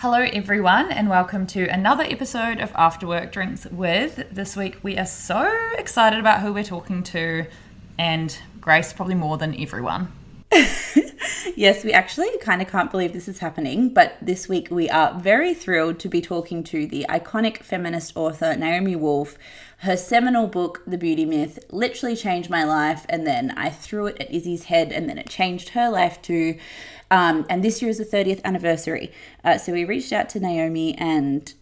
Hello, everyone, and welcome to another episode of After Work Drinks with. This week, we are so excited about who we're talking to, and Grace, probably more than everyone. yes, we actually kind of can't believe this is happening, but this week we are very thrilled to be talking to the iconic feminist author Naomi Wolf. Her seminal book, The Beauty Myth, literally changed my life, and then I threw it at Izzy's head, and then it changed her life too. Um, and this year is the 30th anniversary. Uh, so we reached out to Naomi, and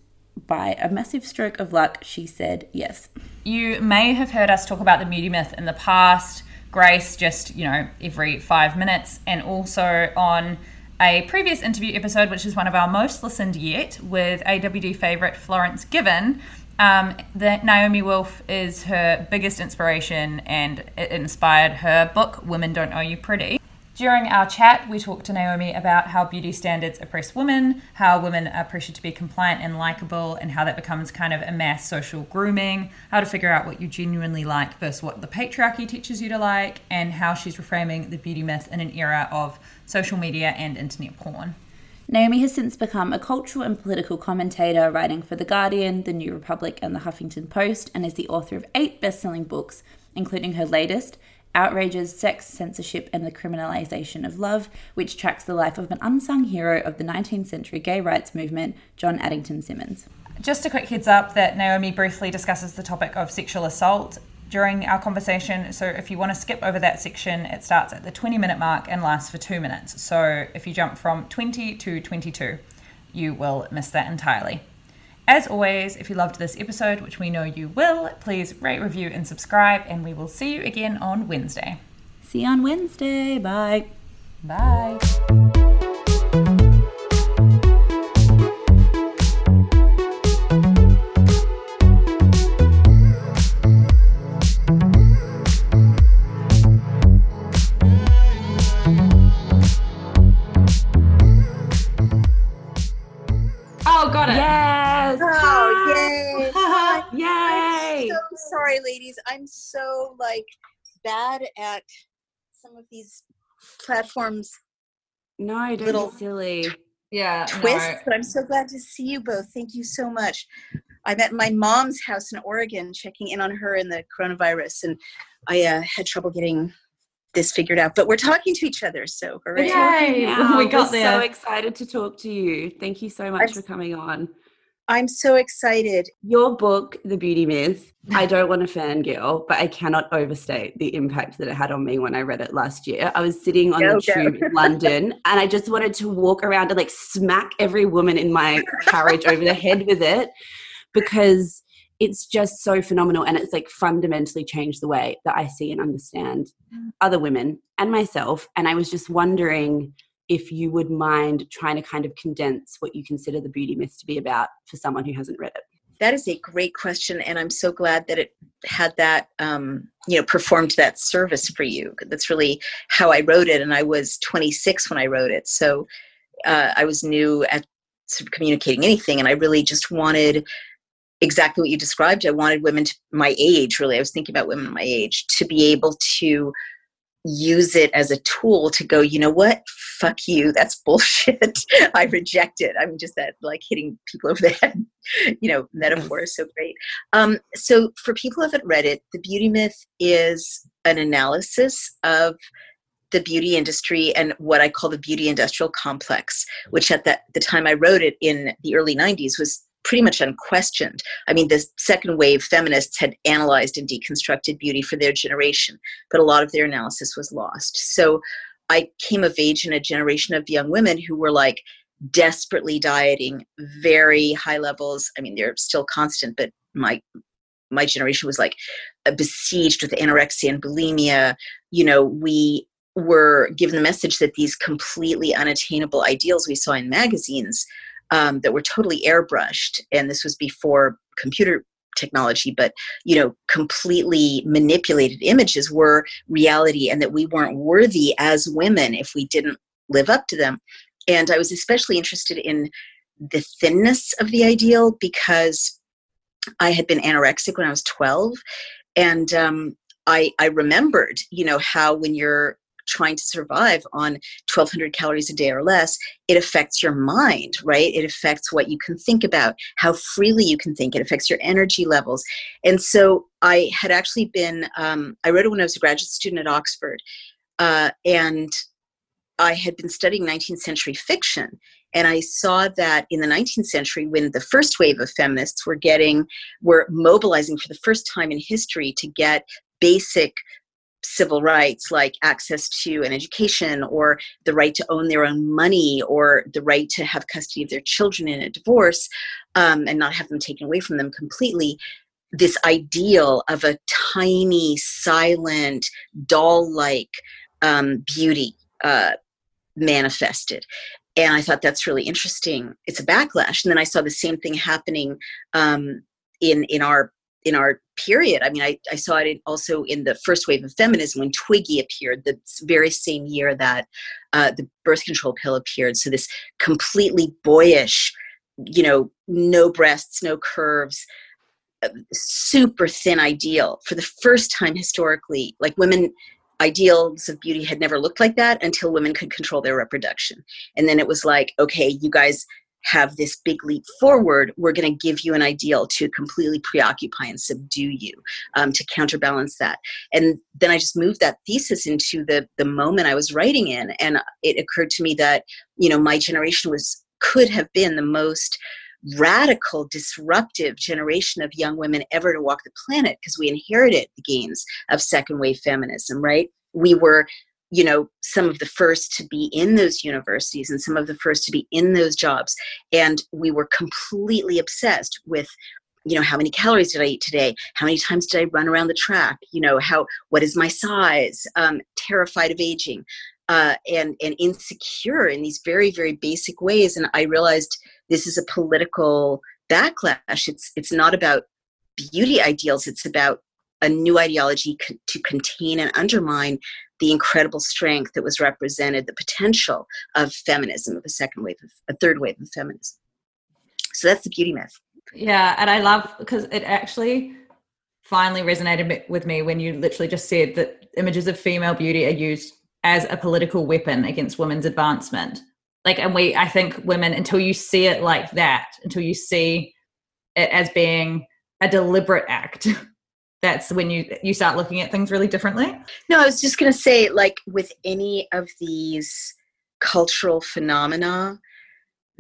by a massive stroke of luck, she said yes. You may have heard us talk about the beauty myth in the past. Grace, just, you know, every five minutes, and also on a previous interview episode, which is one of our most listened yet, with AWD favourite Florence Given. Um, that Naomi Wolf is her biggest inspiration, and it inspired her book, Women Don't Owe You Pretty. During our chat, we talked to Naomi about how beauty standards oppress women, how women are pressured to be compliant and likable, and how that becomes kind of a mass social grooming, how to figure out what you genuinely like versus what the patriarchy teaches you to like, and how she's reframing the beauty myth in an era of social media and internet porn. Naomi has since become a cultural and political commentator, writing for The Guardian, The New Republic, and The Huffington Post, and is the author of eight best selling books, including her latest, Outrages, Sex, Censorship, and the Criminalization of Love, which tracks the life of an unsung hero of the 19th century gay rights movement, John Addington Symonds. Just a quick heads up that Naomi briefly discusses the topic of sexual assault during our conversation. So if you want to skip over that section, it starts at the 20 minute mark and lasts for two minutes. So if you jump from 20 to 22, you will miss that entirely. As always, if you loved this episode, which we know you will, please rate, review, and subscribe, and we will see you again on Wednesday. See you on Wednesday. Bye. Bye. Sorry, ladies. I'm so like bad at some of these platforms No, I don't Little be silly. Yeah. twists, but I'm so glad to see you both. Thank you so much. I'm at my mom's house in Oregon checking in on her in the coronavirus, and I uh, had trouble getting this figured out. But we're talking to each other, so hooray. Yay. We We're got so excited to talk to you. Thank you so much I'm- for coming on. I'm so excited. Your book, The Beauty Myth, I don't want to fangirl, but I cannot overstate the impact that it had on me when I read it last year. I was sitting on Go, the go. tube in London and I just wanted to walk around and like smack every woman in my carriage over the head with it because it's just so phenomenal and it's like fundamentally changed the way that I see and understand other women and myself. And I was just wondering if you would mind trying to kind of condense what you consider the beauty myth to be about for someone who hasn't read it. That is a great question, and I'm so glad that it had that, um, you know, performed that service for you. That's really how I wrote it, and I was 26 when I wrote it, so uh, I was new at sort of communicating anything, and I really just wanted exactly what you described. I wanted women to my age, really. I was thinking about women my age to be able to use it as a tool to go, you know what? Fuck you. That's bullshit. I reject it. I'm just that like hitting people over the head, you know, metaphor is so great. Um, so for people who haven't read it, The Beauty Myth is an analysis of the beauty industry and what I call the beauty industrial complex, which at that, the time I wrote it in the early 90s was pretty much unquestioned. I mean, the second wave feminists had analyzed and deconstructed beauty for their generation, but a lot of their analysis was lost. So I came of age in a generation of young women who were like desperately dieting, very high levels. I mean, they're still constant, but my my generation was like uh, besieged with anorexia and bulimia. You know, we were given the message that these completely unattainable ideals we saw in magazines um, that were totally airbrushed, and this was before computer technology, but you know, completely manipulated images were reality, and that we weren't worthy as women if we didn't live up to them. And I was especially interested in the thinness of the ideal because I had been anorexic when I was 12, and um, I, I remembered, you know, how when you're trying to survive on 1200 calories a day or less, it affects your mind, right? It affects what you can think about, how freely you can think. It affects your energy levels. And so I had actually been, um, I wrote it when I was a graduate student at Oxford. Uh, and I had been studying 19th century fiction. And I saw that in the 19th century, when the first wave of feminists were getting, were mobilizing for the first time in history to get basic civil rights like access to an education or the right to own their own money or the right to have custody of their children in a divorce um, and not have them taken away from them completely this ideal of a tiny silent doll-like um, beauty uh, manifested. And i thought that's really interesting. It's a backlash. And then i saw the same thing happening um, in in our in our period. I mean, I, I saw it also in the first wave of feminism when Twiggy appeared, the very same year that uh, the birth control pill appeared. So this completely boyish, you know, no breasts, no curves, uh, super thin ideal for the first time historically. Like women ideals of beauty had never looked like that until women could control their reproduction. And then it was like, okay, you guys have this big leap forward, we're going to give you an ideal to completely preoccupy and subdue you um, to counterbalance that. And then I just moved that thesis into the the moment I was writing in, and it occurred to me that you know my generation was could have been the most radical, disruptive generation of young women ever to walk the planet because we inherited the gains of second wave feminism, right? We were you know some of the first to be in those universities and some of the first to be in those jobs. And we were completely obsessed with you know how many calories did i eat today? How many times did i run around the track? You know how what is my size? Um, terrified of aging. Uh, and and insecure in these very very basic ways. And i realized this is a political backlash. It's it's not about beauty ideals. It's about a new ideology to contain and undermine the incredible strength that was represented, the potential of feminism, of a second wave, of a third wave of feminism. So that's the beauty myth. Yeah, and I love because it actually finally resonated with me when you literally just said that images of female beauty are used as a political weapon against women's advancement. Like, and we, I think women, until you see it like that, until you see it as being a deliberate act that's when you you start looking at things really differently? No i was just going to say like with any of these cultural phenomena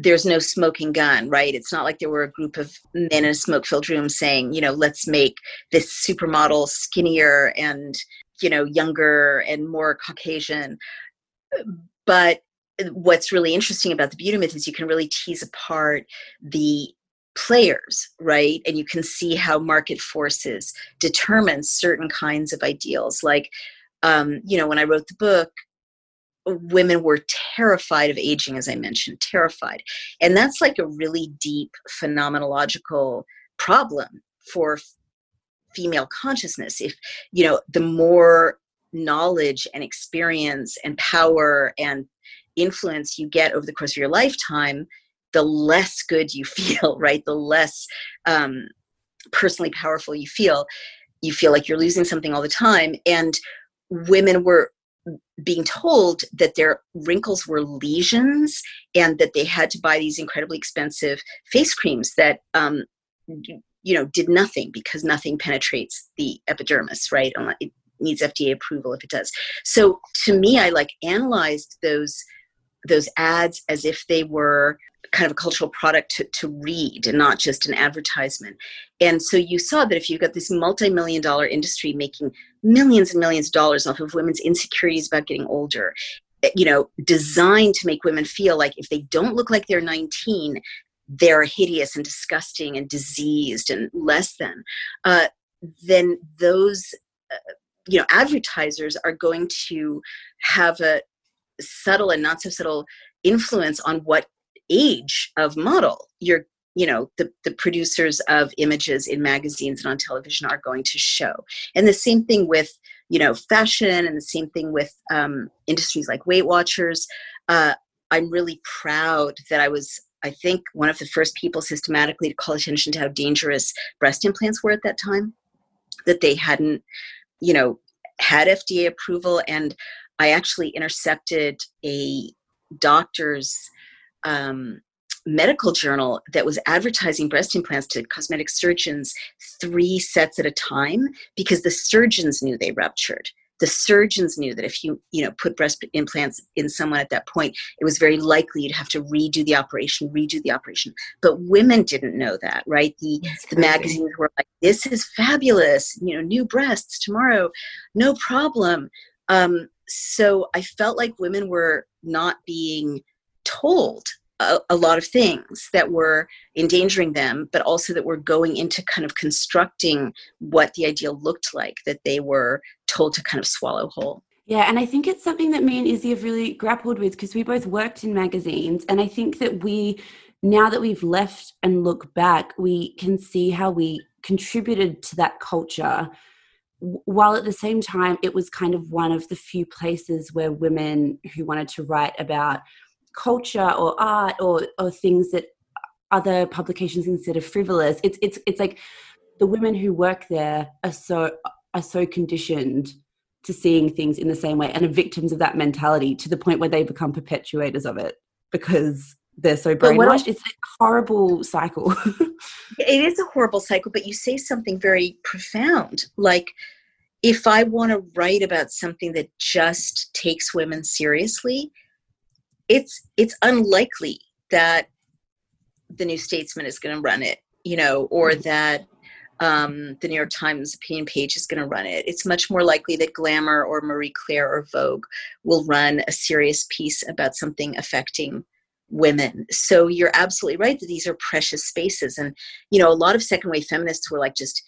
there's no smoking gun right? It's not like there were a group of men in a smoke filled room saying you know let's make this supermodel skinnier and you know younger and more caucasian. But what's really interesting about the beauty myth is you can really tease apart the players, right? And you can see how market forces determine certain kinds of ideals. Like, um, you know, when I wrote the book, women were terrified of aging, as I mentioned, terrified. And that's like a really deep phenomenological problem for female consciousness. If, you know, the more knowledge and experience and power and influence you get over the course of your lifetime, the less good you feel, right? The less um, personally powerful you feel. You feel like you're losing something all the time. And women were being told that their wrinkles were lesions and that they had to buy these incredibly expensive face creams that um, you know did nothing because nothing penetrates the epidermis right it needs fda approval if it does so to me i like analyzed those those ads as if they were kind of a cultural product to, to read and not just an advertisement. And so you saw that if you've got this multi-million dollar industry making millions and millions of dollars off of women's insecurities about getting older, eh, you know, designed to make women feel like if they don't look like they're 19, they're hideous and disgusting and diseased and less than, uh, then those, uh, you know, advertisers are going to have a subtle and not so subtle influence on what age of model you're you know the, the producers of images in magazines and on television are going to show. And the same thing with you know fashion and the same thing with um, industries like weight watchers. Uh, i'm really proud that i was i think one of the first people systematically to call attention to how dangerous breast implants were at that time that they hadn't you know had fda approval and i actually intercepted a doctor's um, medical journal that was advertising breast implants to cosmetic surgeons three sets at a time because the surgeons knew they ruptured. The surgeons knew that if you you know put breast implants in someone at that point it was very likely you'd have to redo the operation redo the operation. But women didn't know that right? The, the magazines were like this is fabulous you know new breasts tomorrow no problem. Um, so i felt like women were not being told a, a, lot of things that were endangering them, but also that were going into kind of constructing what the ideal looked like that they were told to kind of swallow whole. Yeah, and I think it's something that me and Izzy have really grappled with because we both worked in magazines. And I think that we, now that we've left and look back, we can see how we contributed to that culture while at the same time it was kind of one of the few places where women who wanted to write about culture or art or or things that other publications consider frivolous it's it's it's like the women who work there are so are so conditioned to seeing things in the same way and are victims of that mentality to the point where they become perpetuators of it because they're so brainwashed. it's a horrible cycle. it is a horrible cycle, but you say something very profound. Like, if I want to write about something that just takes women seriously, it's it's unlikely that the new statesman is going to run it you know or mm-hmm. that um, the new york times opinion page is going to run it it's much more likely that glamour or marie claire or vogue will run a serious piece about something affecting women. So you're absolutely right that these are precious spaces. And you know a lot of second wave feminists were like just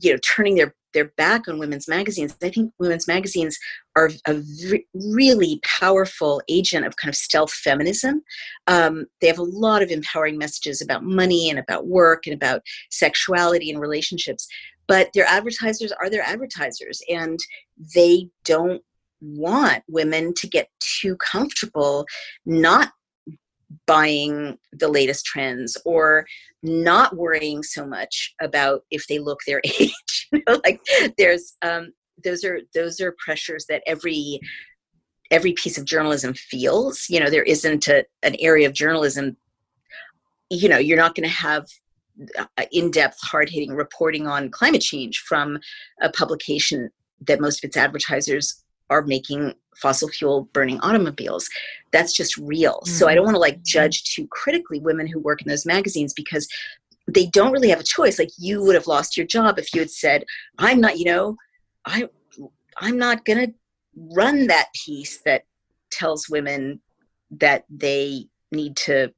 you know turning their their back on women's magazines. I think women's magazines are a v- really powerful agent of kind of stealth feminism. Um, they have a lot of empowering messages about money and about work and about sexuality and relationships. But their advertisers are their advertisers and they don't want women to get too comfortable not buying the latest trends or not worrying so much about if they look their age. Like there's um those are those are pressures that every every piece of journalism feels. You know there isn't a, an area of journalism you know you're not going to have uh, in-depth hard-hitting reporting on climate change from a publication that most of its advertisers are making fossil fuel burning automobiles. That's just real. Mm-hmm. so i don't want to like judge too critically women who work in those magazines because they don't really have a choice. Like you would have lost your job if you had said i'm not you know i i'm not going to run that piece that tells women that they need to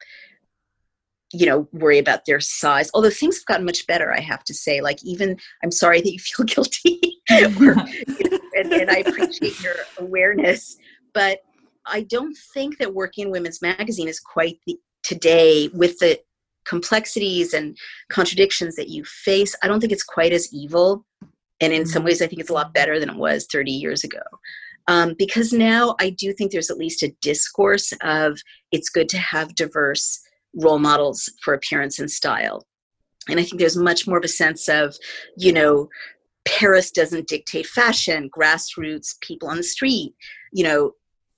you know worry about their size. Although things have gotten much better i have to say. Like even i'm sorry that you feel guilty. Or, you know, and, and i appreciate your awareness. But i don't think that working in women's magazine is quite the today with the complexities and contradictions that you face i don't think it's quite as evil. And in some mm-hmm. ways i think it's a lot better than it was 30 years ago. Um, because now i do think there's at least a discourse of it's good to have diverse role models for appearance and style. And I think there's much more of a sense of, you know, Paris doesn't dictate fashion, grassroots people on the street, you know,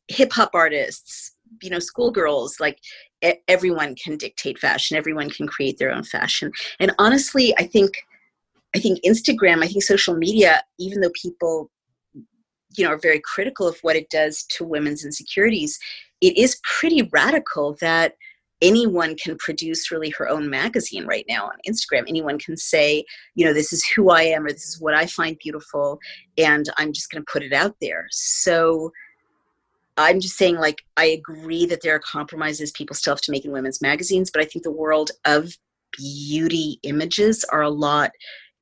hip hop artists, you know, schoolgirls, like everyone can dictate fashion, everyone can create their own fashion. And honestly, I think I think Instagram, I think social media, even though people you know are very critical of what it does to women's insecurities, it is pretty radical that anyone can produce really her own magazine right now on Instagram. Anyone can say, you know, this is who I am or this is what I find beautiful, and I'm just going to put it out there. So I'm just saying, like, I agree that there are compromises people still have to make in women's magazines, but I think the world of beauty images are a lot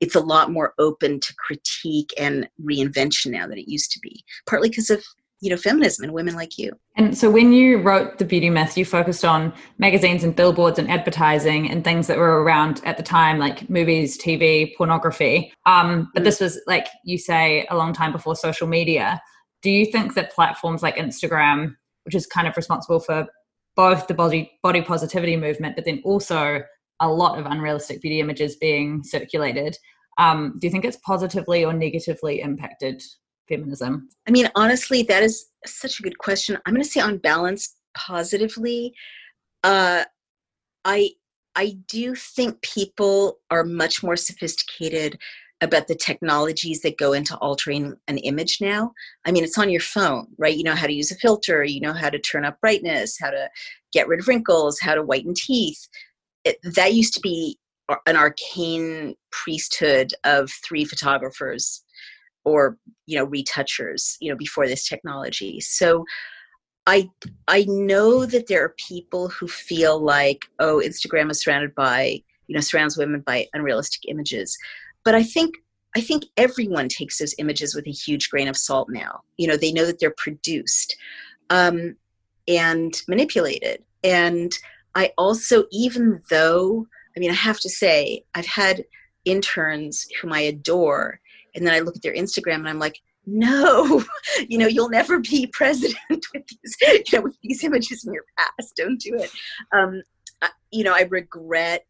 it's a lot more open to critique and reinvention now than it used to be partly because of you know feminism and women like you. And so when you wrote the beauty myth you focused on magazines and billboards and advertising and things that were around at the time like movies tv pornography. Um, but this was like you say a long time before social media. Do you think that platforms like instagram which is kind of responsible for both the body body positivity movement but then also a lot of unrealistic beauty images being circulated um, do you think it's positively or negatively impacted feminism? I mean, honestly, that is such a good question. I'm going to say on balance, positively. Uh, I I do think people are much more sophisticated about the technologies that go into altering an image now. I mean, it's on your phone, right? You know how to use a filter, you know how to turn up brightness, how to get rid of wrinkles, how to whiten teeth. It, that used to be an arcane priesthood of three photographers or you know retouchers you know before this technology. So i i know that there are people who feel like oh instagram is surrounded by you know surrounds women by unrealistic images. But i think i think everyone takes those images with a huge grain of salt now. You know they know that they're produced um, and manipulated. And i also even though i mean i have to say i've had interns whom i adore and then I look at their Instagram and I'm like, no, you know, you'll never be president with these, you know, with these images in your past. Don't do it. Um, you know, I regret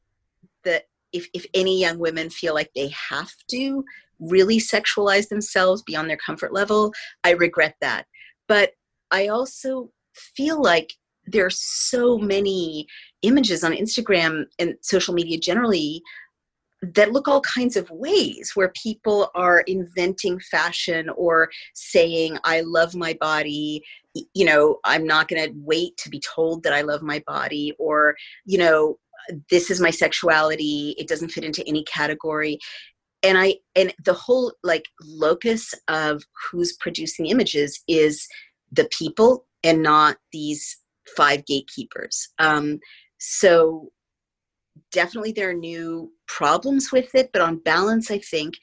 that if, if any young women feel like they have to really sexualize themselves beyond their comfort level, I regret that. But I also feel like there are so many images on Instagram and social media generally that look all kinds of ways where people are inventing fashion or saying i love my body you know i'm not going to wait to be told that i love my body or you know this is my sexuality. It doesn't fit into any category. And i and the whole like locus of who's producing images is the people and not these five gatekeepers. Um so definitely there are new problems with it, but on balance, I think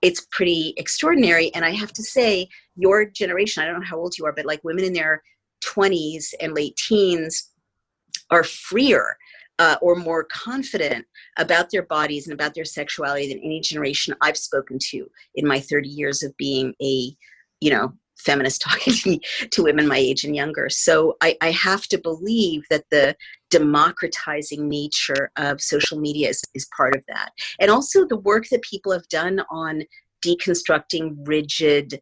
it's pretty extraordinary. And I have to say, your generation, I don't know how old you are, but like women in their 20s and late teens are freer uh, or more confident about their bodies and about their sexuality than any generation I've spoken to in my 30 years of being a, you know, feminist talking to, to women my age and younger. So I, I have to believe that the democratizing nature of social media is, is part of that. And also the work that people have done on deconstructing rigid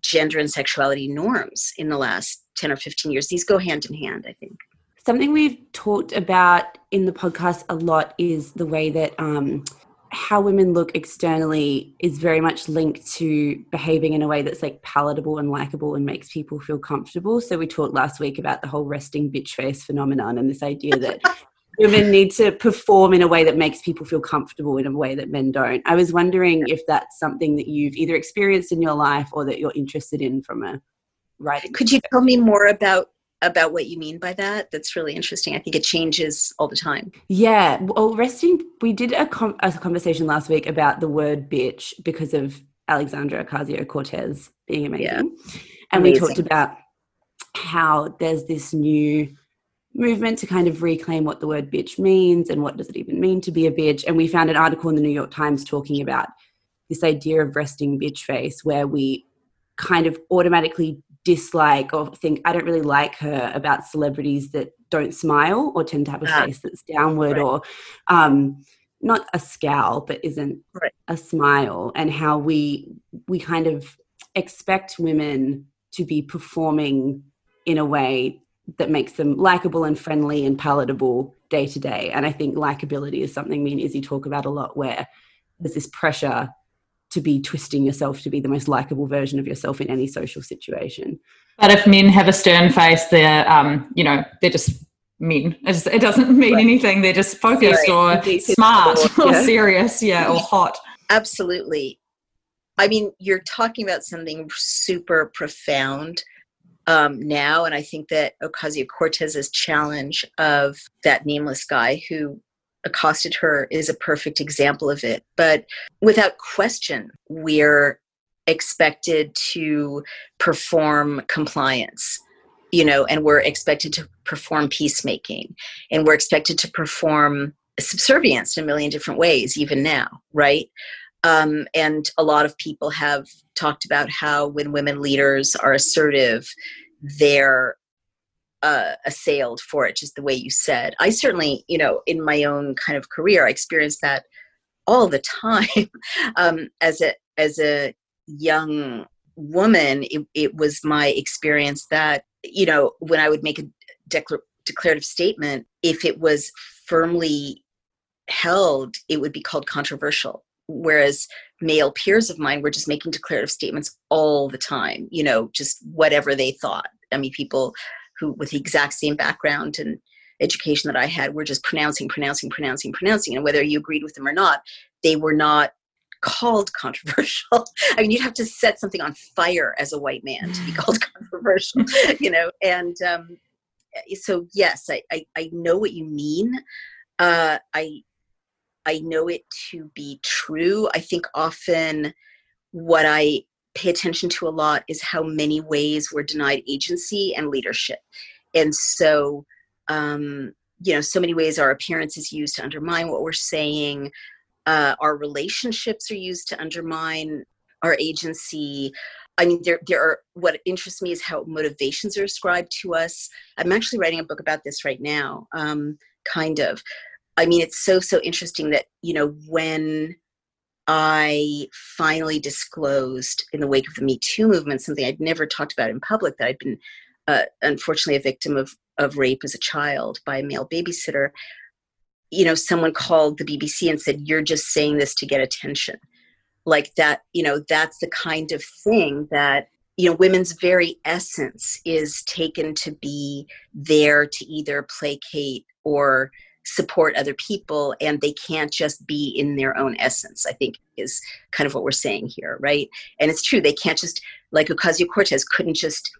gender and sexuality norms in the last 10 or 15 years. These go hand in hand, I think. Something we've talked about in the podcast a lot is the way that um, how women look externally is very much linked to behaving in a way that's like palatable and likable and makes people feel comfortable. So we talked last week about the whole resting bitch face phenomenon and this idea that women need to perform in a way that makes people feel comfortable in a way that men don't. I was wondering if that's something that you've either experienced in your life or that you're interested in from a writing. Could you tell me more about about what you mean by that that's really interesting. I think it changes all the time. Yeah. Well resting we did a, com- a conversation last week about the word bitch because of alexandria ocasio-cortez being amazing. Yeah. and amazing. we talked about how there's this new movement to kind of reclaim what the word bitch means and what does it even mean to be a bitch. And we found an article in the new york times talking about this idea of resting bitch face where we kind of automatically dislike or think I don't really like her about celebrities that don't smile or tend to have a ah, face that's downward right. or um, not a scowl but isn't Right. a smile and how we we kind of expect women to be performing in a way that makes them likable and friendly and palatable day to day and i think likability is something me and izzy talk about a lot where there's this pressure to be twisting yourself to be the most likable version of yourself in any social situation But if men have a stern face, they're, um, you know, they're just men. It's, it doesn't mean anything. They're just focused Right. or smart or- or yeah. serious, yeah, or hot. Absolutely. I mean, you're talking about something super profound um, now, and I think that Ocasio Cortez's challenge of that nameless guy who accosted her is a perfect example of it. But without question, we're expected to perform compliance, you know, and we're expected to perform peacemaking, and we're expected to perform subservience in a million different ways, even now, right? Um, and a lot of people have talked about how when women leaders are assertive, they're uh, assailed for it, just the way you said. I certainly, you know, in my own kind of career, I experienced that all the time. um, as a as a young woman, it, it was my experience that you know when I would make a declar- declarative statement, if it was firmly held, it would be called controversial. Whereas male peers of mine were just making declarative statements all the time, you know, just whatever they thought. I mean, people who, with the exact same background and education that I had, were just pronouncing, pronouncing, pronouncing, pronouncing. And whether you agreed with them or not, they were not called controversial. I mean, you'd have to set something on fire as a white man to be called controversial, you know. And um, so, yes, I, I, I know what you mean. Uh, I I know it to be true. I think often what I pay attention to a lot is how many ways we're denied agency and leadership. And so, um, you know, so many ways our appearance is used to undermine what we're saying. Uh, our relationships are used to undermine our agency. I mean, there, there are, what interests me is how motivations are ascribed to us. I'm actually writing a book about this right now, um, kind of. I mean, it's so, so interesting that, you know, when I finally disclosed in the wake of the Me Too movement something I'd never talked about in public that I'd been, uh, unfortunately, a victim of, of rape as a child by a male babysitter. You know, someone called the BBC and said, You're just saying this to get attention. Like that, you know, that's the kind of thing that, you know, women's very essence is taken to be there to either placate or support other people and they can't just be in their own essence i think is kind of what we're saying here right? And it's true they can't just like ocasio-cortez couldn't just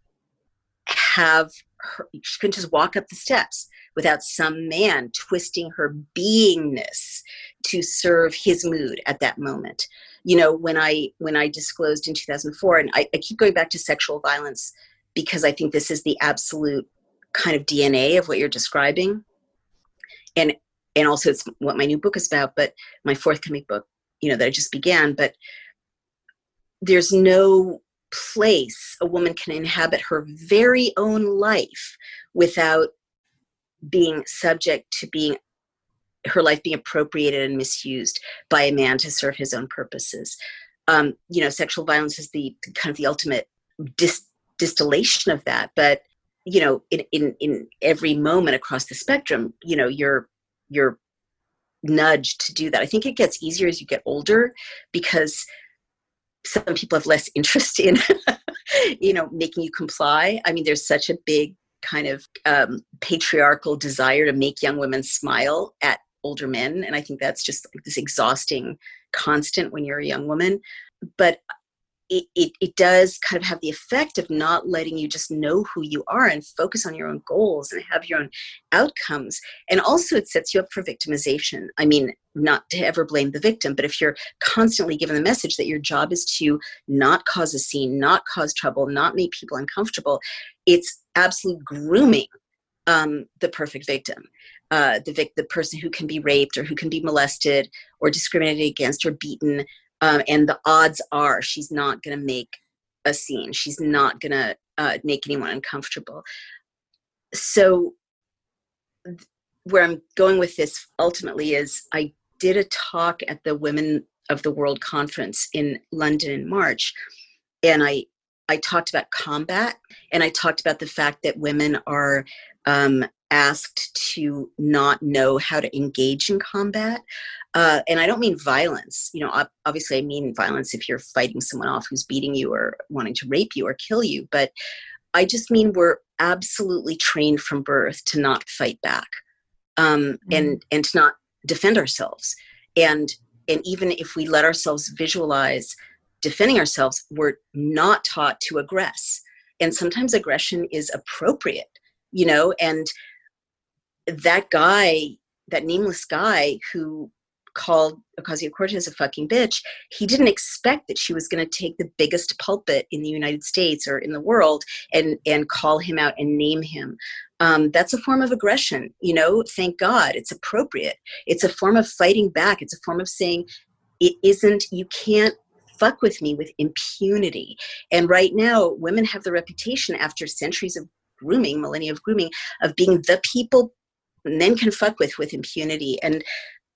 have her she couldn't just walk up the steps without some man twisting her beingness to serve his mood at that moment. You know when i when i disclosed in 2004 and I, I keep going back to sexual violence because i think this is the absolute kind of dna of what you're describing and and also it's what my new book is about but my forthcoming book you know that i just began but there's no place a woman can inhabit her very own life without being subject to being her life being appropriated and misused by a man to serve his own purposes. Um, you know sexual violence is the kind of the ultimate dis- distillation of that but you know in, in in every moment across the spectrum you know you're you're nudged to do that. I think it gets easier as you get older because some people have less interest in you know making you comply. I mean there's such a big kind of um, patriarchal desire to make young women smile at older men and i think that's just like this exhausting constant when you're a young woman. But it, it, it does kind of have the effect of not letting you just know who you are and focus on your own goals and have your own outcomes. And also, it sets you up for victimization. I mean, not to ever blame the victim, but if you're constantly given the message that your job is to not cause a scene, not cause trouble, not make people uncomfortable, it's absolute grooming um, the perfect victim. Uh, the, vic- the person who can be raped or who can be molested or discriminated against or beaten um, and the odds are she's not going to make a scene. She's not going to uh, make anyone uncomfortable. So th- where i'm going with this ultimately is i did a talk at the Women of the World conference in London in March, and I I talked about combat, and I talked about the fact that women are um, asked to not know how to engage in combat. Uh, and I don't mean violence. You know, obviously, I mean violence if you're fighting someone off who's beating you or wanting to rape you or kill you. But I just mean we're absolutely trained from birth to not fight back, um, mm-hmm. and and to not defend ourselves. And and even if we let ourselves visualize defending ourselves, we're not taught to aggress. And sometimes aggression is appropriate, you know, and that guy, that nameless guy who called Ocasio Cortez a fucking bitch, he didn't expect that she was going to take the biggest pulpit in the United States or in the world and and call him out and name him. Um, that's a form of aggression, you know. Thank God, it's appropriate. It's a form of fighting back. It's a form of saying it isn't. You can't fuck with me with impunity. And right now, women have the reputation after centuries of grooming, millennia of grooming, of being the people men can fuck with with impunity. And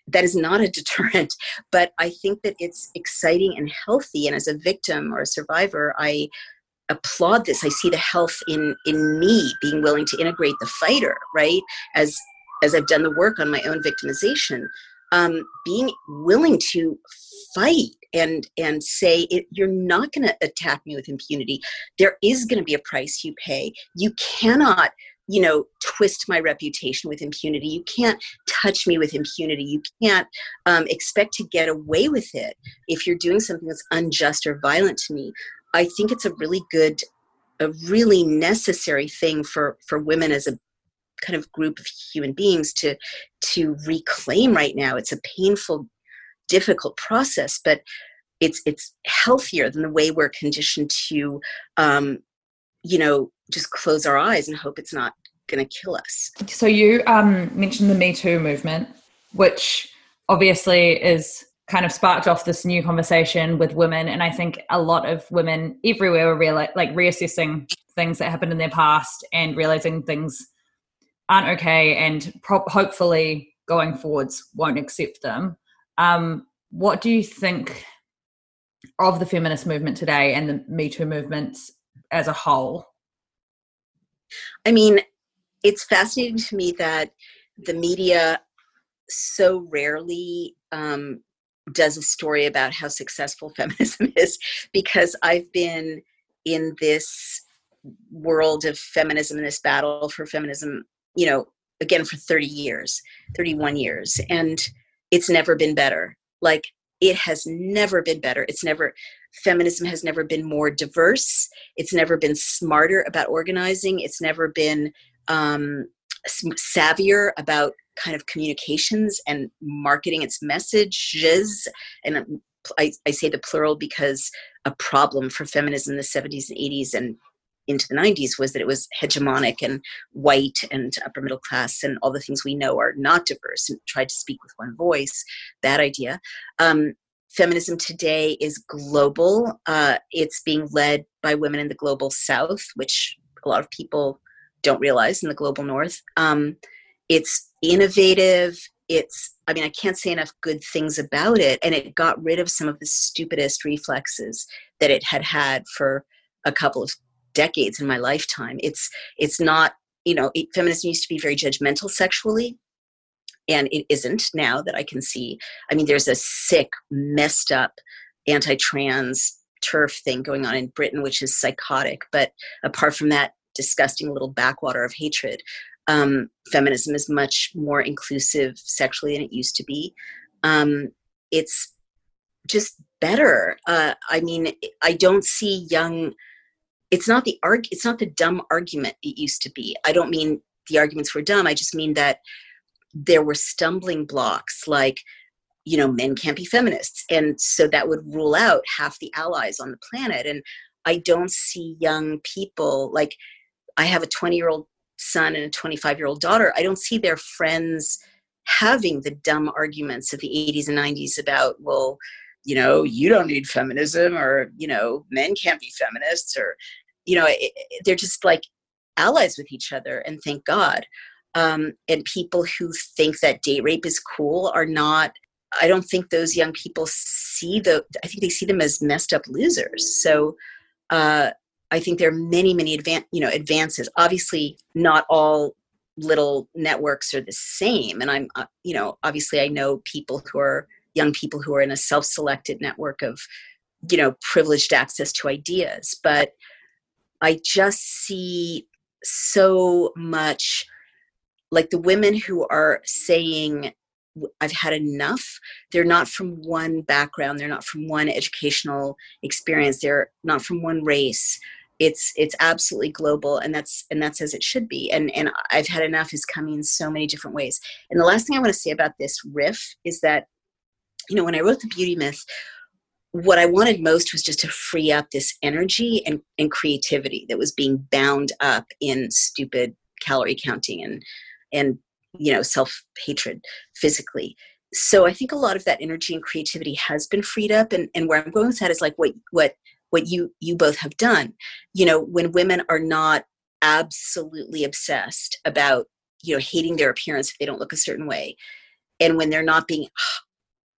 that is not a deterrent, but I think that it's exciting and healthy. And as a victim or a survivor, I applaud this. I see the health in in me being willing to integrate the fighter, right? As as I've done the work on my own victimization, um, being willing to fight and and say it, you're not going to attack me with impunity there is going to be a price you pay you cannot you know twist my reputation with impunity. You can't touch me with impunity. You can't um, expect to get away with it if you're doing something that's unjust or violent to me. I think it's a really good a really necessary thing for for women as a kind of group of human beings to to reclaim right now. It's a painful difficult process, but it's it's healthier than the way we're conditioned to, um, you know, just close our eyes and hope it's not going to kill us. So you um, mentioned the Me Too movement, which obviously is kind of sparked off this new conversation with women, and I think a lot of women everywhere are reali- like reassessing things that happened in their past and realizing things aren't okay, and pro- hopefully going forwards won't accept them. Um, what do you think of the feminist movement today and the Me Too movements as a whole? I mean, it's fascinating to me that the media so rarely um, does a story about how successful feminism is because I've been in this world of feminism, in this battle for feminism, you know, again for 30 years, 31 years. And it's never been better. Like it has never been better. It's never, feminism has never been more diverse. It's never been smarter about organizing. It's never been um, savvier about kind of communications and marketing its messages. And um, I, I say the plural because a problem for feminism in the 70s and 80s and into the 90s was that it was hegemonic and white and upper middle class and all the things we know are not diverse and tried to speak with one voice bad idea um, feminism today is global. Uh, it's being led by women in the global south which a lot of people don't realize in the global north. Um, it's innovative. It's i mean i can't say enough good things about it. And it got rid of some of the stupidest reflexes that it had had for a couple of decades in my lifetime. It's it's not you know it, feminism used to be very judgmental sexually, and it isn't now that I can see. I mean, there's a sick, messed up anti-trans TERF thing going on in Britain, which is psychotic. But apart from that disgusting little backwater of hatred, um, feminism is much more inclusive sexually than it used to be. Um, it's just better. Uh, I mean, I don't see young it's not the arg it's not the dumb argument it used to be i don't mean the arguments were dumb i just mean that there were stumbling blocks like you know men can't be feminists and so that would rule out half the allies on the planet and i don't see young people like i have a 20 year old son and a 25 year old daughter i don't see their friends having the dumb arguments of the 80s and 90s about well you know, you don't need feminism or, you know, men can't be feminists or, you know, it, it, they're just like allies with each other and thank God. Um, and people who think that date rape is cool are not I don't think those young people see the. I think they see them as messed up losers. So uh, I think there are many, many advan- you know advances. Obviously, not all little networks are the same, and I'm uh, you know obviously I know people who are young people who are in a self-selected network of you know privileged access to ideas, but I just see so much like the women who are saying I've had enough. They're not from one background. They're not from one educational experience. They're not from one race. It's it's absolutely global, and that's and that's as it should be. And and I've had enough is coming in so many different ways. And the last thing I want to say about this riff is that, you know, when I wrote the Beauty Myth, what I wanted most was just to free up this energy and, and creativity that was being bound up in stupid calorie counting and and you know self hatred physically. So i think a lot of that energy and creativity has been freed up and, and where i'm going with that is like what what what you you both have done. You know when women are not absolutely obsessed about you know hating their appearance if they don't look a certain way and when they're not being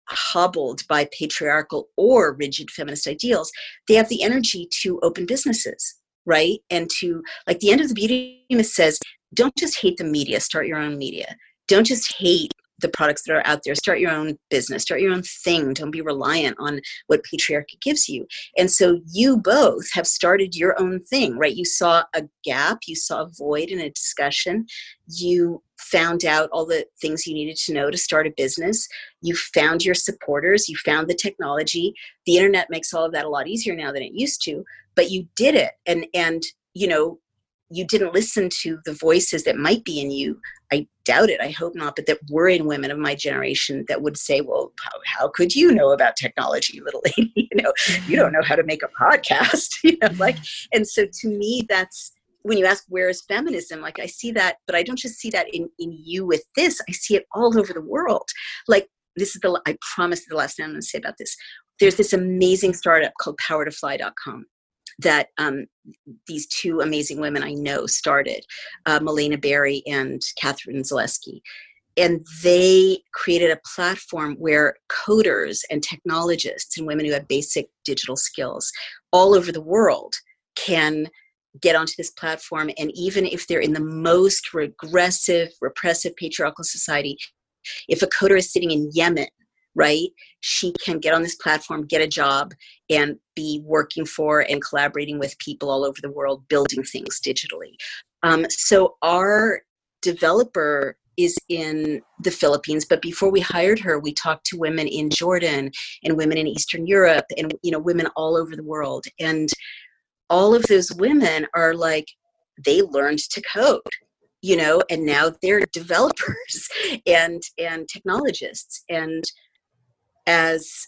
hobbled by patriarchal or rigid feminist ideals they have the energy to open businesses right? And to like the end of the beauty myth says don't just hate the media, start your own media. Don't just hate the products that are out there. Start your own business, start your own thing. Don't be reliant on what patriarchy gives you. And so you both have started your own thing, right? You saw a gap, you saw a void in a discussion, you found out all the things you needed to know to start a business. You found your supporters, you found the technology. The internet makes all of that a lot easier now than it used to, but you did it. And and you know, you didn't listen to the voices that might be in you i doubt it i hope not but that were in women of my generation that would say well how, how could you know about technology little lady? You know you don't know how to make a podcast you know like and so to me that's when you ask where is feminism? like i see that but i don't just see that in in you with this i see it all over the world. Like this is the i promise the last thing i'm going to say about this. There's this amazing startup called powertofly.com that um, these two amazing women I know started, uh, Milena Berry and Katharine Zaleski. And they created a platform where coders and technologists and women who have basic digital skills all over the world can get onto this platform. And even if they're in the most regressive, repressive patriarchal society, if a coder is sitting in Yemen right? She can get on this platform, get a job, and be working for and collaborating with people all over the world, building things digitally. Um, so our developer is in the Philippines, but before we hired her, we talked to women in Jordan and women in Eastern Europe and you know women all over the world. And all of those women are like they learned to code you know and now they're developers and and technologists and as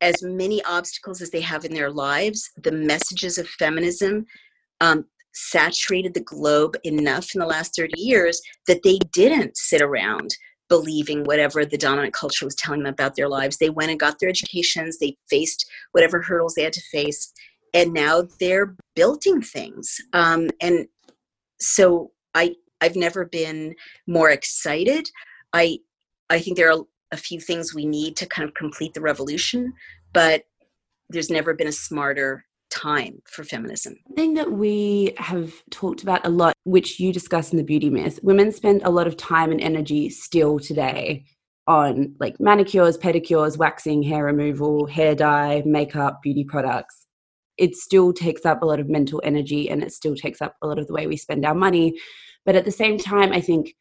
as many obstacles as they have in their lives, the messages of feminism um, saturated the globe enough in the last 30 years that they didn't sit around believing whatever the dominant culture was telling them about their lives. They went and got their educations, they faced whatever hurdles they had to face, and now they're building things. Um, and so I, I've never been more excited. I, I think there are a few things we need to kind of complete the revolution, but there's never been a smarter time for feminism. thing that we have talked about a lot, which you discuss in the beauty myth, women spend a lot of time and energy still today on like manicures, pedicures, waxing, hair removal, hair dye, makeup, beauty products. It still takes up a lot of mental energy and it still takes up a lot of the way we spend our money. But at the same time, I think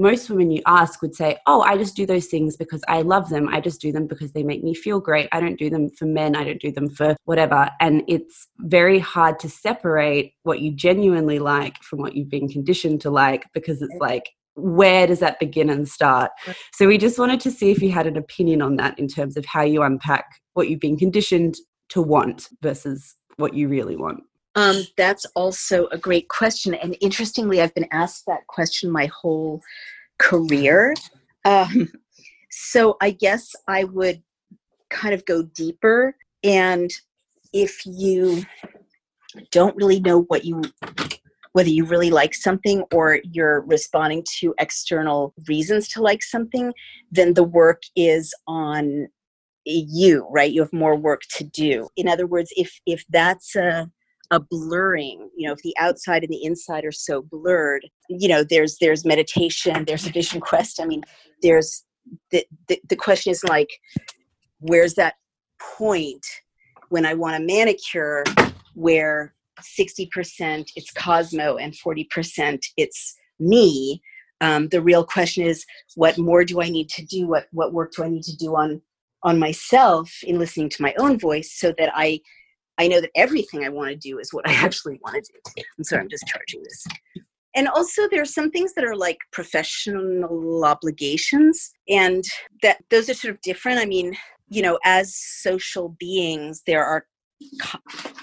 most women you ask would say, Oh, I just do those things because I love them. I just do them because they make me feel great. I don't do them for men. I don't do them for whatever. And it's very hard to separate what you genuinely like from what you've been conditioned to like because it's like, where does that begin and start? So we just wanted to see if you had an opinion on that in terms of how you unpack what you've been conditioned to want versus what you really want. Um, that's also a great question. And interestingly, I've been asked that question my whole career. Um, so I guess I would kind of go deeper. And if you don't really know what you whether you really like something or you're responding to external reasons to like something, then the work is on you, right? You have more work to do. In other words, if if that's a a blurring you know if the outside and the inside are so blurred you know there's there's meditation there's a vision quest. I mean there's the, the, the question is like where's that point when i want a manicure where 60% it's cosmo and 40% it's me? Um, the real question is what more do i need to do? What what work do i need to do on on myself in listening to my own voice so that i i know that everything i want to do is what i actually want to do. I'm sorry i'm just charging this. And also there are some things that are like professional obligations and that those are sort of different. I mean you know as social beings there are co-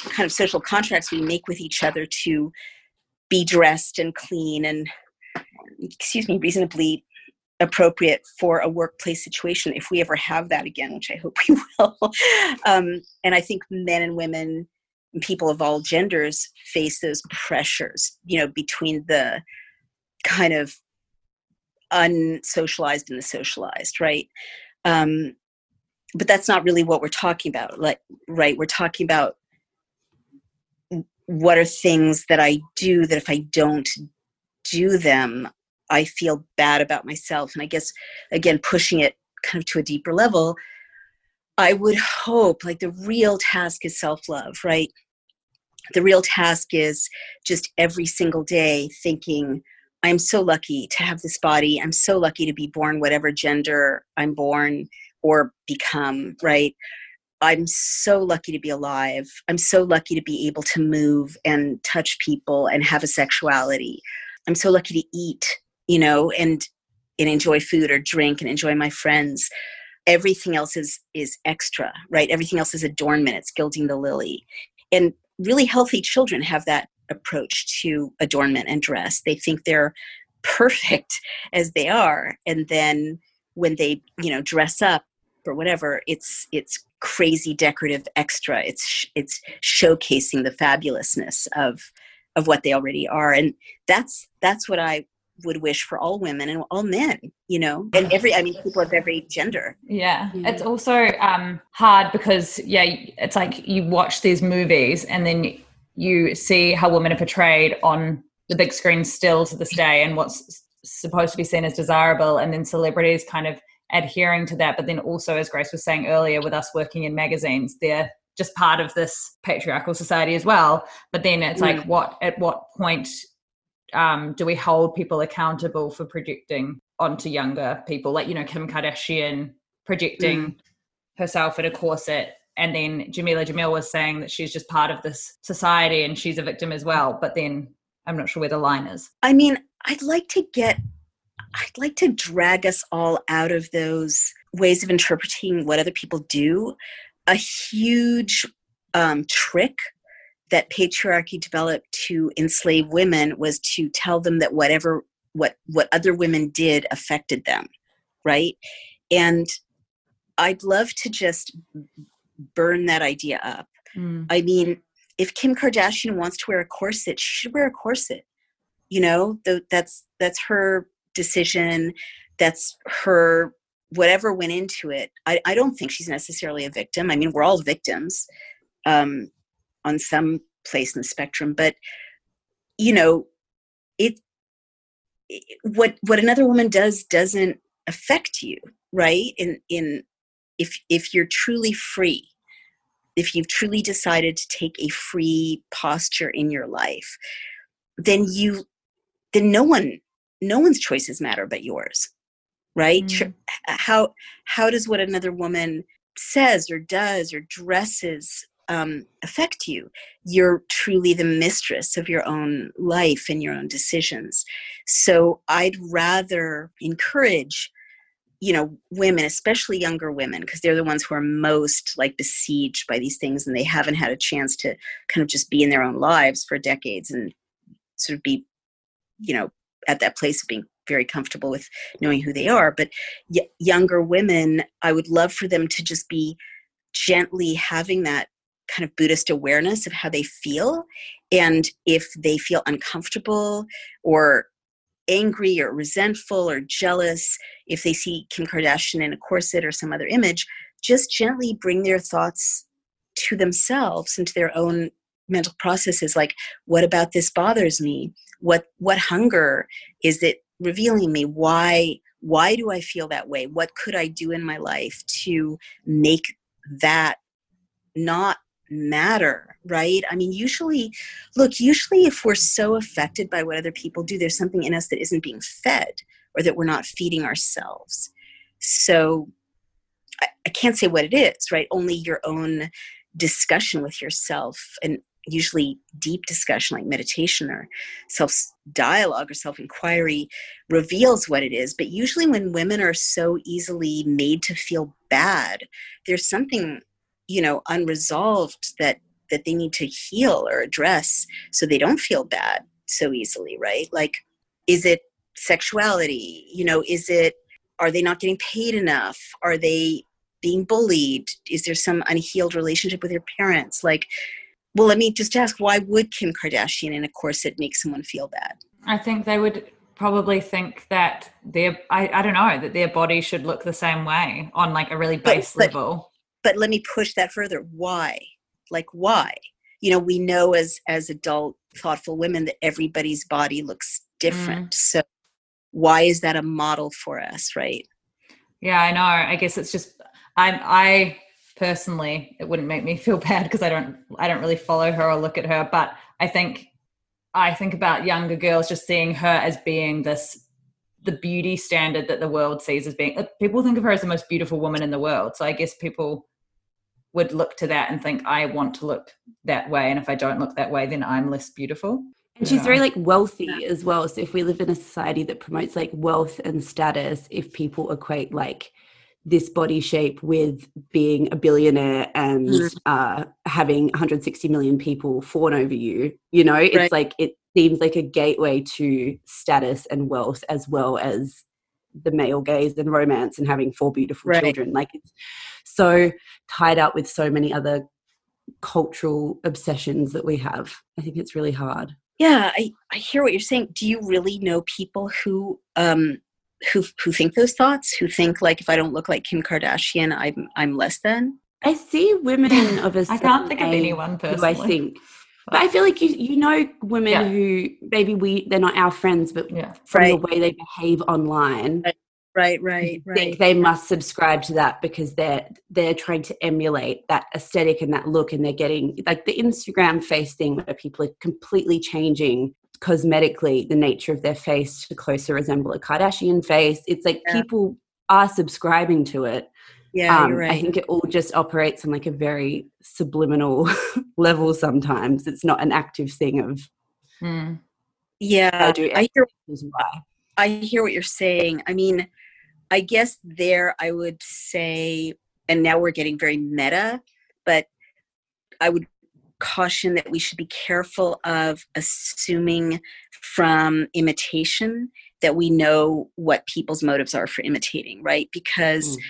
kind of social contracts we make with each other to be dressed and clean and excuse me reasonably appropriate for a workplace situation if we ever have that again which i hope we will. Um, and i think men and women people of all genders face those pressures you know between the kind of unsocialized and the socialized right? Um, but that's not really what we're talking about like right? We're talking about what are things that i do that if i don't do them i feel bad about myself and i guess again pushing it kind of to a deeper level i would hope like the real task is self-love right the real task is just every single day thinking i'm so lucky to have this body i'm so lucky to be born whatever gender i'm born or become, right? I'm so lucky to be alive. I'm so lucky to be able to move and touch people and have a sexuality. I'm so lucky to eat, you know, and and enjoy food or drink and enjoy my friends. Everything else is is extra, right? Everything else is adornment. It's gilding the lily. And really healthy children have that approach to adornment and dress. They think they're perfect as they are. And then when they, you know, dress up, or whatever it's it's crazy decorative extra it's it's showcasing the fabulousness of of what they already are and that's that's what i would wish for all women and all men you know and every i mean people of every gender yeah it's also um hard because yeah it's like you watch these movies and then you see how women are portrayed on the big screen still to this day and what's supposed to be seen as desirable and then celebrities kind of adhering to that. But then also, as Grace was saying earlier, with us working in magazines, they're just part of this patriarchal society as well. But then it's mm. like, what at what point um, do we hold people accountable for projecting onto younger people? Like you know, Kim Kardashian projecting mm. herself in a corset. And then Jameela Jamil was saying that she's just part of this society and she's a victim as well. But then I'm not sure where the line is. I mean, I'd like to get I'd like to drag us all out of those ways of interpreting what other people do. A huge um, trick that patriarchy developed to enslave women was to tell them that whatever what what other women did affected them, right? And I'd love to just burn that idea up. Mm. I mean, if Kim Kardashian wants to wear a corset, she should wear a corset. You know, that's that's her decision that's her whatever went into it I, I don't think she's necessarily a victim i mean we're all victims um, on some place in the spectrum but you know it, it what what another woman does doesn't affect you right in in if if you're truly free if you've truly decided to take a free posture in your life then you then no one no one's choices matter but yours right mm. how how does what another woman says or does or dresses um, affect you. You're truly the mistress of your own life and your own decisions. So i'd rather encourage you know women especially younger women because they're the ones who are most like besieged by these things and they haven't had a chance to kind of just be in their own lives for decades and sort of be you know at that place of being very comfortable with knowing who they are. But y- younger women i would love for them to just be gently having that kind of Buddhist awareness of how they feel. And if they feel uncomfortable or angry or resentful or jealous, if they see Kim Kardashian in a corset or some other image, just gently bring their thoughts to themselves and to their own mental processes like what about this bothers me what what hunger is it revealing me why why do i feel that way what could i do in my life to make that not matter right? I mean usually look usually if we're so affected by what other people do there's something in us that isn't being fed or that we're not feeding ourselves. So I, I can't say what it is right? Only your own discussion with yourself and usually deep discussion like meditation or self dialogue or self inquiry reveals what it is. But usually when women are so easily made to feel bad there's something you know unresolved that that they need to heal or address so they don't feel bad so easily right? Like is it sexuality? You know is it are they not getting paid enough? Are they being bullied? Is there some unhealed relationship with their parents? Like well let me just ask why would kim kardashian in a corset make someone feel bad? I think they would probably think that their I, I don't know that their body should look the same way on like a really base but, but, level but let me push that further. Why? Like why? You know we know as as adult thoughtful women that everybody's body looks different. Mm. so why is that a model for us right? Yeah i know. I guess it's just i'm i personally it wouldn't make me feel bad because i don't i don't really follow her or look at her but i think i think about younger girls just seeing her as being this the beauty standard that the world sees as being people think of her as the most beautiful woman in the world. So i guess people would look to that and think i want to look that way and if i don't look that way then i'm less beautiful and she's very like wealthy as well so if we live in a society that promotes like wealth and status if people equate like this body shape with being a billionaire and mm. uh, having 160 million people fawn over you. You know, it's right. like it seems like a gateway to status and wealth as well as the male gaze and romance and having four beautiful right. children. Like it's so tied up with so many other cultural obsessions that we have. I think it's really hard. Yeah, I, I hear what you're saying. Do you really know people who um who who think those thoughts who think like if i don't look like kim kardashian i'm i'm less than i see women of a i can't think of anyone personally i think but i feel like you you know women yeah. who maybe we they're not our friends but yeah. from right. the way they behave online right right right think they must subscribe to that because they're they're trying to emulate that aesthetic and that look and they're getting like the instagram face thing where people are completely changing cosmetically the nature of their face to closer resemble a Kardashian face. It's like yeah. people are subscribing to it. Yeah, um, right. I think it all just operates on like a very subliminal level sometimes. It's not an active thing of mm. Yeah, I do I hear why. I hear what you're saying. I mean, I guess there I would say and now we're getting very meta, but I would caution that we should be careful of assuming from imitation that we know what people's motives are for imitating, right? Because mm.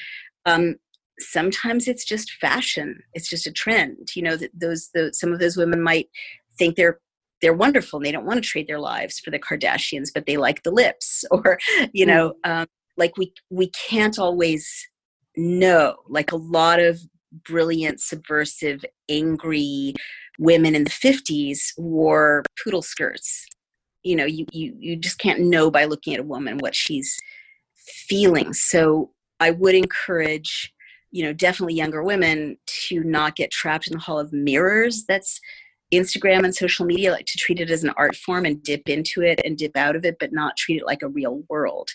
Um, sometimes it's just fashion; it's just a trend. You know, that those, those some of those women might think they're they're wonderful and they don't want to trade their lives for the Kardashians, but they like the lips, or you mm. know, um, like we we can't always know. Like a lot of brilliant, subversive, angry women in the 50s wore poodle skirts. You know, you, you, you just can't know by looking at a woman what she's feeling. So I would encourage, you know, definitely younger women to not get trapped in the hall of mirrors. That's Instagram and social media, like to treat it as an art form and dip into it and dip out of it, but not treat it like a real world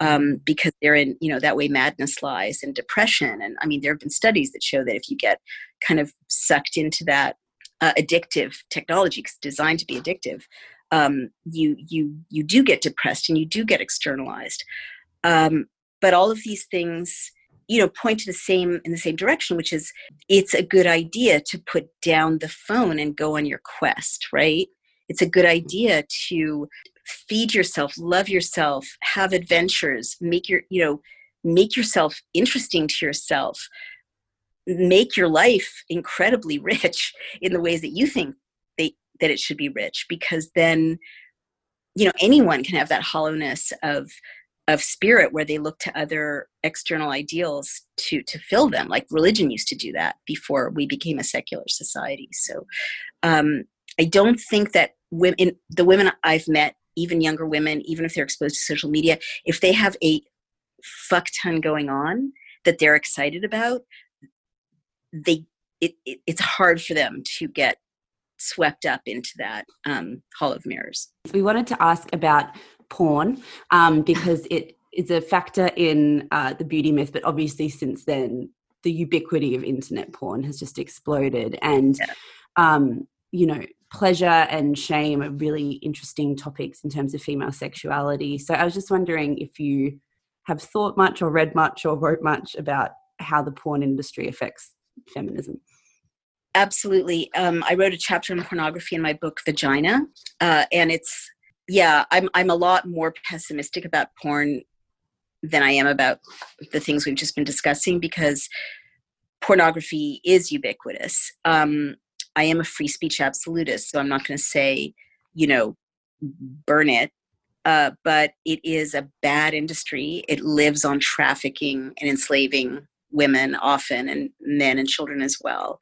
um, because they're in you know that way madness lies and depression and i mean there have been studies that show that if you get kind of sucked into that uh, addictive technology it's designed to be addictive um, you you you do get depressed and you do get externalized um, but all of these things you know point to the same in the same direction which is it's a good idea to put down the phone and go on your quest right? It's a good idea to feed yourself love yourself have adventures make your you know make yourself interesting to yourself make your life incredibly rich in the ways that you think they that it should be rich because then you know anyone can have that hollowness of of spirit where they look to other external ideals to to fill them like religion used to do that before we became a secular society so um i don't think that women the women i've met even younger women even if they're exposed to social media if they have a fuck ton going on that they're excited about they it, it it's hard for them to get swept up into that um, hall of mirrors. We wanted to ask about porn um, because it is a factor in uh, the beauty myth, but obviously since then the ubiquity of internet porn has just exploded, and yeah. um, you know pleasure and shame are really interesting topics in terms of female sexuality. So I was just wondering if you have thought much or read much or wrote much about how the porn industry affects feminism. Absolutely. Um, I wrote a chapter on pornography in my book Vagina, uh, and it's yeah, I'm I'm a lot more pessimistic about porn than I am about the things we've just been discussing because pornography is ubiquitous. Um, I am a free speech absolutist, so I'm not going to say, you know, burn it. Uh, but it is a bad industry. It lives on trafficking and enslaving women often, and men and children as well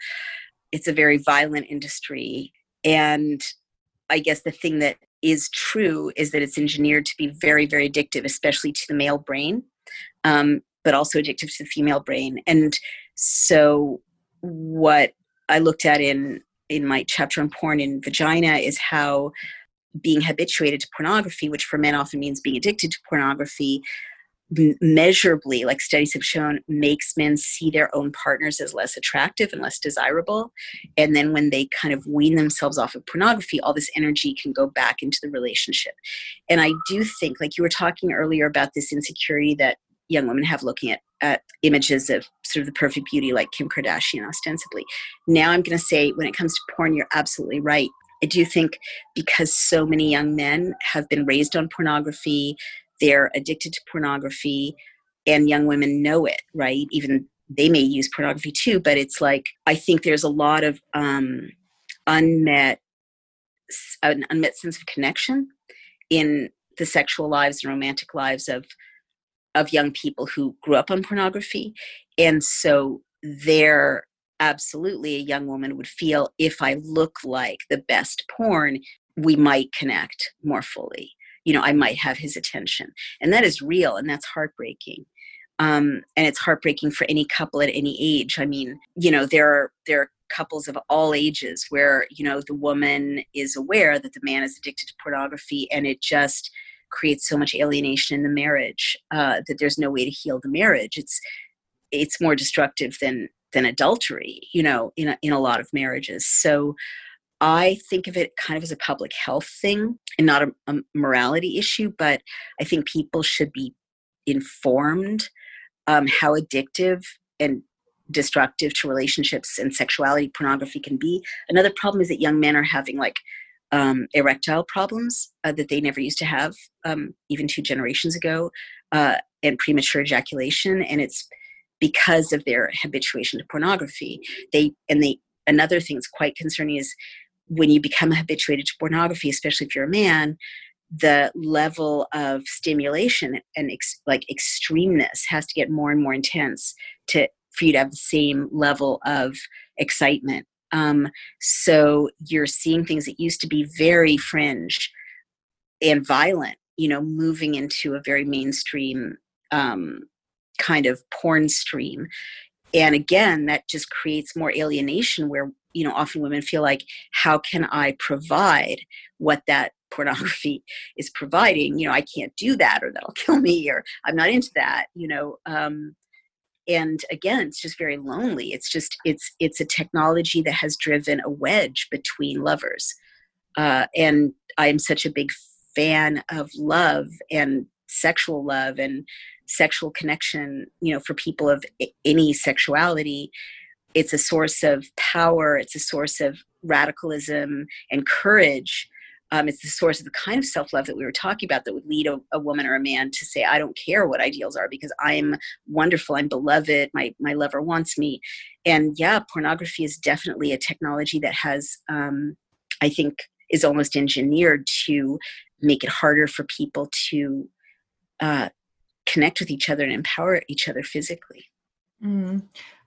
it's a very violent industry and i guess the thing that is true is that it's engineered to be very very addictive especially to the male brain um, but also addictive to the female brain. And so what i looked at in in my chapter on porn in vagina is how being habituated to pornography which for men often means being addicted to pornography measurably, like studies have shown, makes men see their own partners as less attractive and less desirable. And then when they kind of wean themselves off of pornography, all this energy can go back into the relationship. And I do think, like you were talking earlier about this insecurity that young women have looking at, at images of sort of the perfect beauty like Kim Kardashian ostensibly. Now I'm going to say, when it comes to porn, you're absolutely right. I do think because so many young men have been raised on pornography, they're addicted to pornography and young women know it right? Even they may use pornography too but it's like i think there's a lot of um, unmet an unmet sense of connection in the sexual lives and romantic lives of of young people who grew up on pornography. And so they're absolutely a young woman would feel if i look like the best porn we might connect more fully you know i might have his attention. And that is real and that's heartbreaking. Um, and it's heartbreaking for any couple at any age. I mean you know there are there are couples of all ages where you know the woman is aware that the man is addicted to pornography and it just creates so much alienation in the marriage uh, that there's no way to heal the marriage. It's it's more destructive than than adultery you know in a, in a lot of marriages. So I think of it kind of as a public health thing and not a, a morality issue, but I think people should be informed um, how addictive and destructive to relationships and sexuality pornography can be. Another problem is that young men are having like um, erectile problems uh, that they never used to have um, even two generations ago, uh, and premature ejaculation, and it's because of their habituation to pornography. They and they another thing that's quite concerning is when you become habituated to pornography, especially if you're a man, the level of stimulation and ex- like extremeness has to get more and more intense to for you to have the same level of excitement. Um, so you're seeing things that used to be very fringe and violent, you know, moving into a very mainstream um, kind of porn stream. And again, that just creates more alienation where you know often women feel like how can i provide what that pornography is providing? You know i can't do that or that'll kill me or i'm not into that you know um, and again it's just very lonely. It's just it's it's a technology that has driven a wedge between lovers uh, and i'm such a big fan of love and sexual love and sexual connection you know for people of any sexuality it's a source of power it's a source of radicalism and courage um, it's the source of the kind of self-love that we were talking about that would lead a, a, woman or a man to say i don't care what ideals are because i'm wonderful i'm beloved my, my lover wants me and yeah, pornography is definitely a technology that has, um, I think, is almost engineered to make it harder for people to uh, connect with each other and empower each other physically. Mm.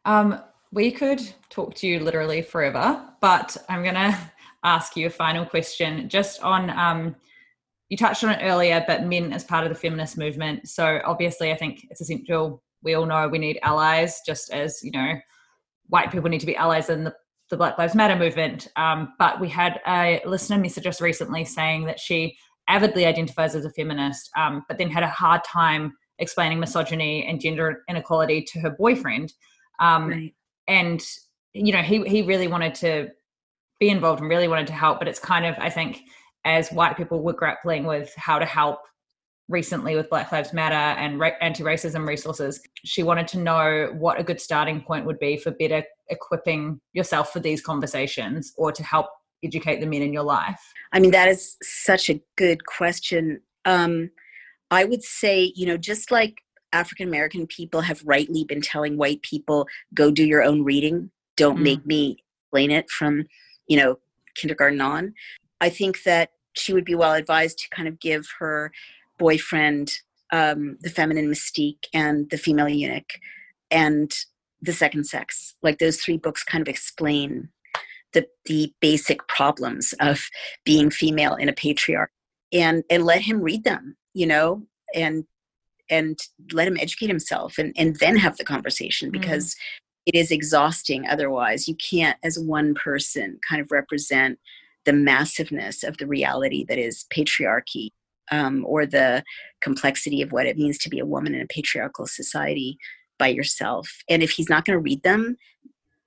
Um, we could talk to you literally forever, but I'm going to ask you a final question just on. Um, you touched on it earlier, but men as part of the feminist movement. So obviously, I think it's essential. We all know we need allies, just as you know, white people need to be allies in the, the Black Lives Matter movement. Um, but we had a listener message us recently saying that she avidly identifies as a feminist, um, but then had a hard time explaining misogyny and gender inequality to her boyfriend. Um, right. And you know, he he really wanted to be involved and really wanted to help, but it's kind of I think as white people were grappling with how to help recently with Black Lives Matter and ra- anti-racism resources, she wanted to know what a good starting point would be for better equipping yourself for these conversations or to help educate the men in your life. I mean, that is such a good question. Um, I would say, you know, just like African American people have rightly been telling white people, go do your own reading, don't mm. make me explain it from, you know, kindergarten on. I think that she would be well advised to kind of give her boyfriend um, the feminine mystique and the female eunuch and the second sex like those three books kind of explain the the basic problems of being female in a patriarch and and let him read them you know and and let him educate himself and and then have the conversation mm-hmm. because mm. it is exhausting otherwise you can't as one person kind of represent the massiveness of the reality that is patriarchy um, or the complexity of what it means to be a woman in a patriarchal society by yourself. And if he's not going to read them,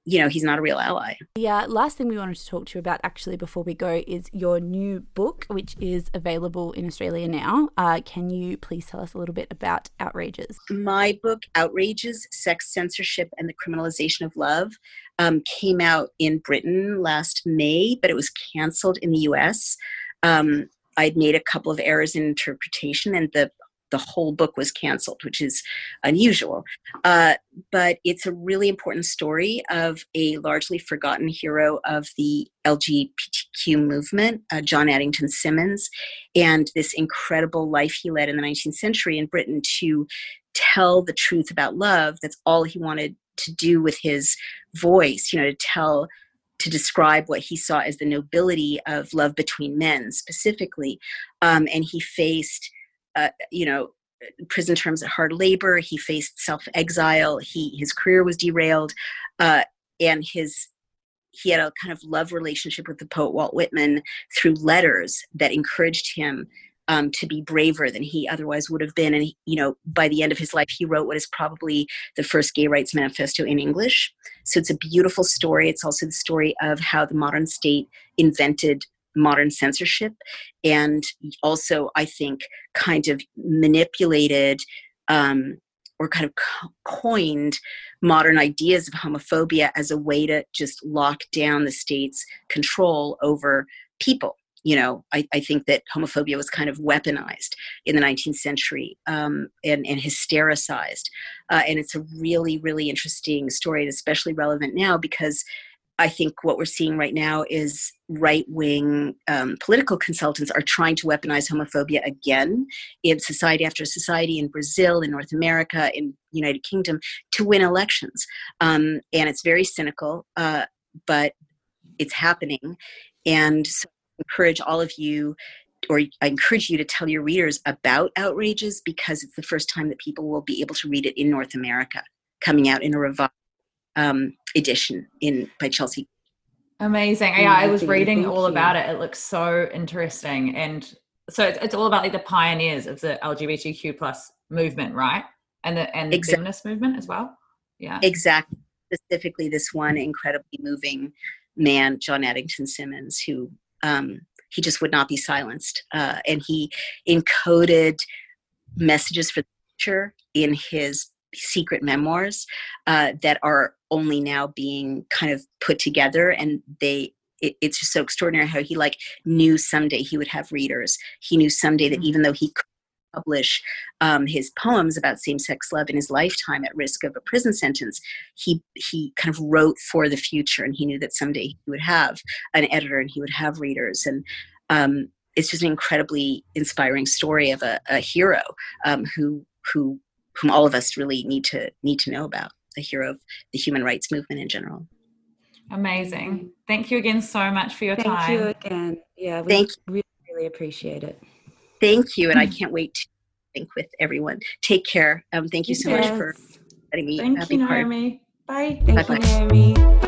you know, he's not a real ally. Yeah, last thing we wanted to talk to you about actually before we go is your new book, which is available in Australia now. Uh, can you please tell us a little bit about Outrages? My book, Outrages Sex, Censorship, and the Criminalization of Love, um, came out in Britain last May, but it was canceled in the US. Um, I'd made a couple of errors in interpretation, and the the whole book was canceled, which is unusual. Uh, but it's a really important story of a largely forgotten hero of the LGBTQ movement, uh, John Addington Symonds, and this incredible life he led in the 19th century in Britain to tell the truth about love. That's all he wanted to do with his voice, you know, to tell to describe what he saw as the nobility of love between men specifically. Um, and he faced, uh, you know, prison terms at hard labor. He faced self exile. He his career was derailed, uh, and his he had a kind of love relationship with the poet Walt Whitman through letters that encouraged him um, to be braver than he otherwise would have been. And, he, you know, by the end of his life, he wrote what is probably the first gay rights manifesto in English. So it's a beautiful story. It's also the story of how the modern state invented modern censorship and also, I think, kind of manipulated. Um, or kind of co- coined modern ideas of homophobia as a way to just lock down the state's control over people you know, I, I, think that homophobia was kind of weaponized in the 19th century um, and, and hystericized. Uh, and it's a really, really interesting story, and especially relevant now because I think what we're seeing right now is right wing um, political consultants are trying to weaponize homophobia again in society after society in Brazil, in North America, in United Kingdom to win elections. Um, and it's very cynical, uh, but it's happening. And so I encourage all of you or I encourage you to tell your readers about Outrages because it's the first time that people will be able to read it in North America, coming out in a revised um, edition in by Chelsea. Amazing! Yeah, I was reading all about it. It looks so interesting, and so it's, it's all about like the pioneers of the LGBTQ plus movement, right? And the and the exactly. feminist movement as well. Yeah, exactly. Specifically, this one incredibly moving man, John Addington Symonds, who um, he just would not be silenced. Uh, and he encoded messages for the future in his secret memoirs uh, that are only now being kind of put together and they it, it's just so extraordinary how he like knew someday he would have readers. He knew someday that mm-hmm. even though he could publish um, his poems about same-sex love in his lifetime at risk of a prison sentence he he kind of wrote for the future and he knew that someday he would have an editor and he would have readers. And um, it's just an incredibly inspiring story of a, a hero um, who who whom all of us really need to need to know about a hero of the human rights movement in general. Amazing. Thank you again so much for your Thank time. Thank you again. Yeah, we Thank really, really appreciate it. thank you and i can't wait to think with everyone. Take care. Um, thank you so much for letting me uh, thank be you part naomi. Bye. Thank Bye-bye. you, Naomi.